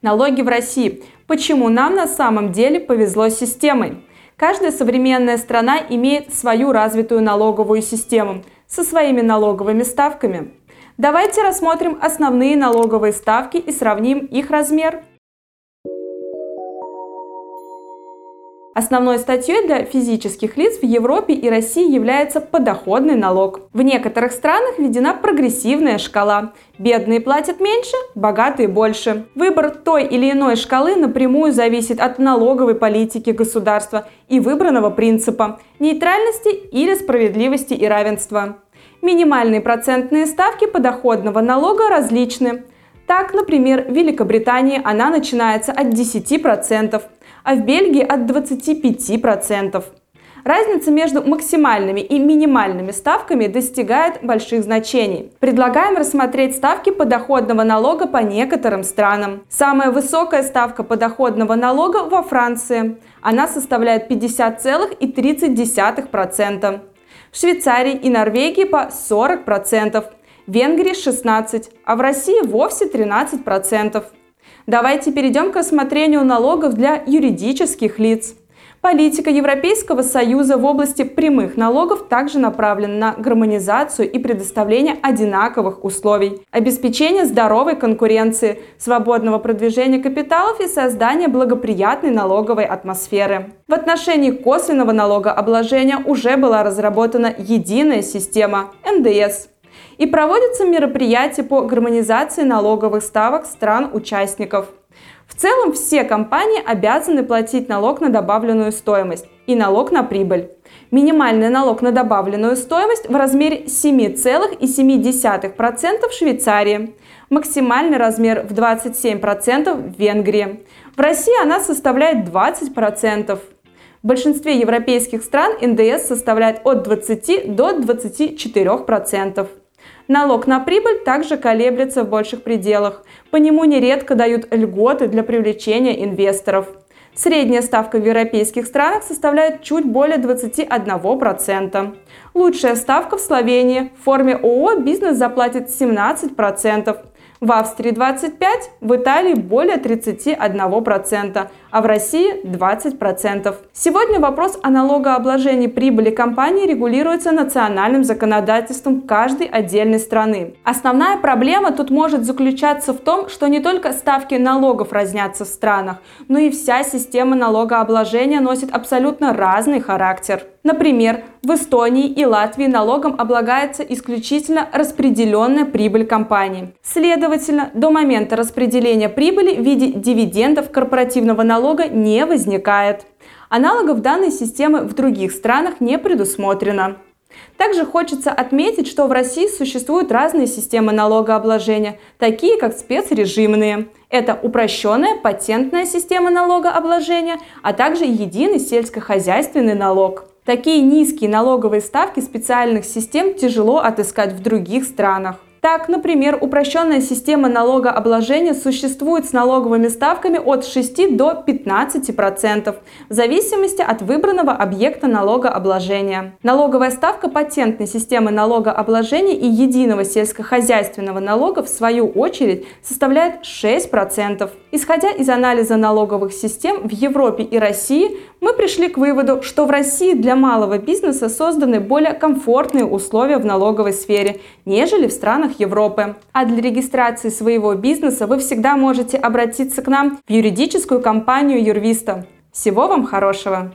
Налоги в России. Почему нам на самом деле повезло с системой? Каждая современная страна имеет свою развитую налоговую систему со своими налоговыми ставками. Давайте рассмотрим основные налоговые ставки и сравним их размер. Основной статьей для физических лиц в Европе и России является подоходный налог. В некоторых странах введена прогрессивная шкала. Бедные платят меньше, богатые больше. Выбор той или иной шкалы напрямую зависит от налоговой политики государства и выбранного принципа нейтральности или справедливости и равенства. Минимальные процентные ставки подоходного налога различны. Так, например, в Великобритании она начинается от 10%, а в Бельгии от 25%. Разница между максимальными и минимальными ставками достигает больших значений. Предлагаем рассмотреть ставки подоходного налога по некоторым странам. Самая высокая ставка подоходного налога во Франции. Она составляет 50,30%. В Швейцарии и Норвегии по 40%, в Венгрии 16%, а в России вовсе 13%. Давайте перейдем к рассмотрению налогов для юридических лиц. Политика Европейского Союза в области прямых налогов также направлена на гармонизацию и предоставление одинаковых условий, обеспечение здоровой конкуренции, свободного продвижения капиталов и создание благоприятной налоговой атмосферы. В отношении косвенного налогообложения уже была разработана единая система НДС и проводятся мероприятия по гармонизации налоговых ставок стран-участников. В целом все компании обязаны платить налог на добавленную стоимость и налог на прибыль. Минимальный налог на добавленную стоимость в размере 7,7% в Швейцарии, максимальный размер в 27% в Венгрии. В России она составляет 20%. В большинстве европейских стран НДС составляет от 20 до 24%. Налог на прибыль также колеблется в больших пределах. По нему нередко дают льготы для привлечения инвесторов. Средняя ставка в европейских странах составляет чуть более 21%. Лучшая ставка в Словении. В форме ООО бизнес заплатит 17%. В Австрии 25%, в Италии более 31%, а в России 20%. Сегодня вопрос о налогообложении прибыли компании регулируется национальным законодательством каждой отдельной страны. Основная проблема тут может заключаться в том, что не только ставки налогов разнятся в странах, но и вся система налогообложения носит абсолютно разный характер. Например, в Эстонии и Латвии налогом облагается исключительно распределенная прибыль компании. Следовательно, до момента распределения прибыли в виде дивидендов корпоративного налога не возникает. Аналогов данной системы в других странах не предусмотрено. Также хочется отметить, что в России существуют разные системы налогообложения, такие как спецрежимные. Это упрощенная патентная система налогообложения, а также единый сельскохозяйственный налог. Такие низкие налоговые ставки специальных систем тяжело отыскать в других странах. Так, например, упрощенная система налогообложения существует с налоговыми ставками от 6 до 15% в зависимости от выбранного объекта налогообложения. Налоговая ставка патентной системы налогообложения и единого сельскохозяйственного налога в свою очередь составляет 6%. Исходя из анализа налоговых систем в Европе и России, мы пришли к выводу, что в России для малого бизнеса созданы более комфортные условия в налоговой сфере, нежели в странах Европы. А для регистрации своего бизнеса вы всегда можете обратиться к нам в юридическую компанию Юрвиста. Всего вам хорошего!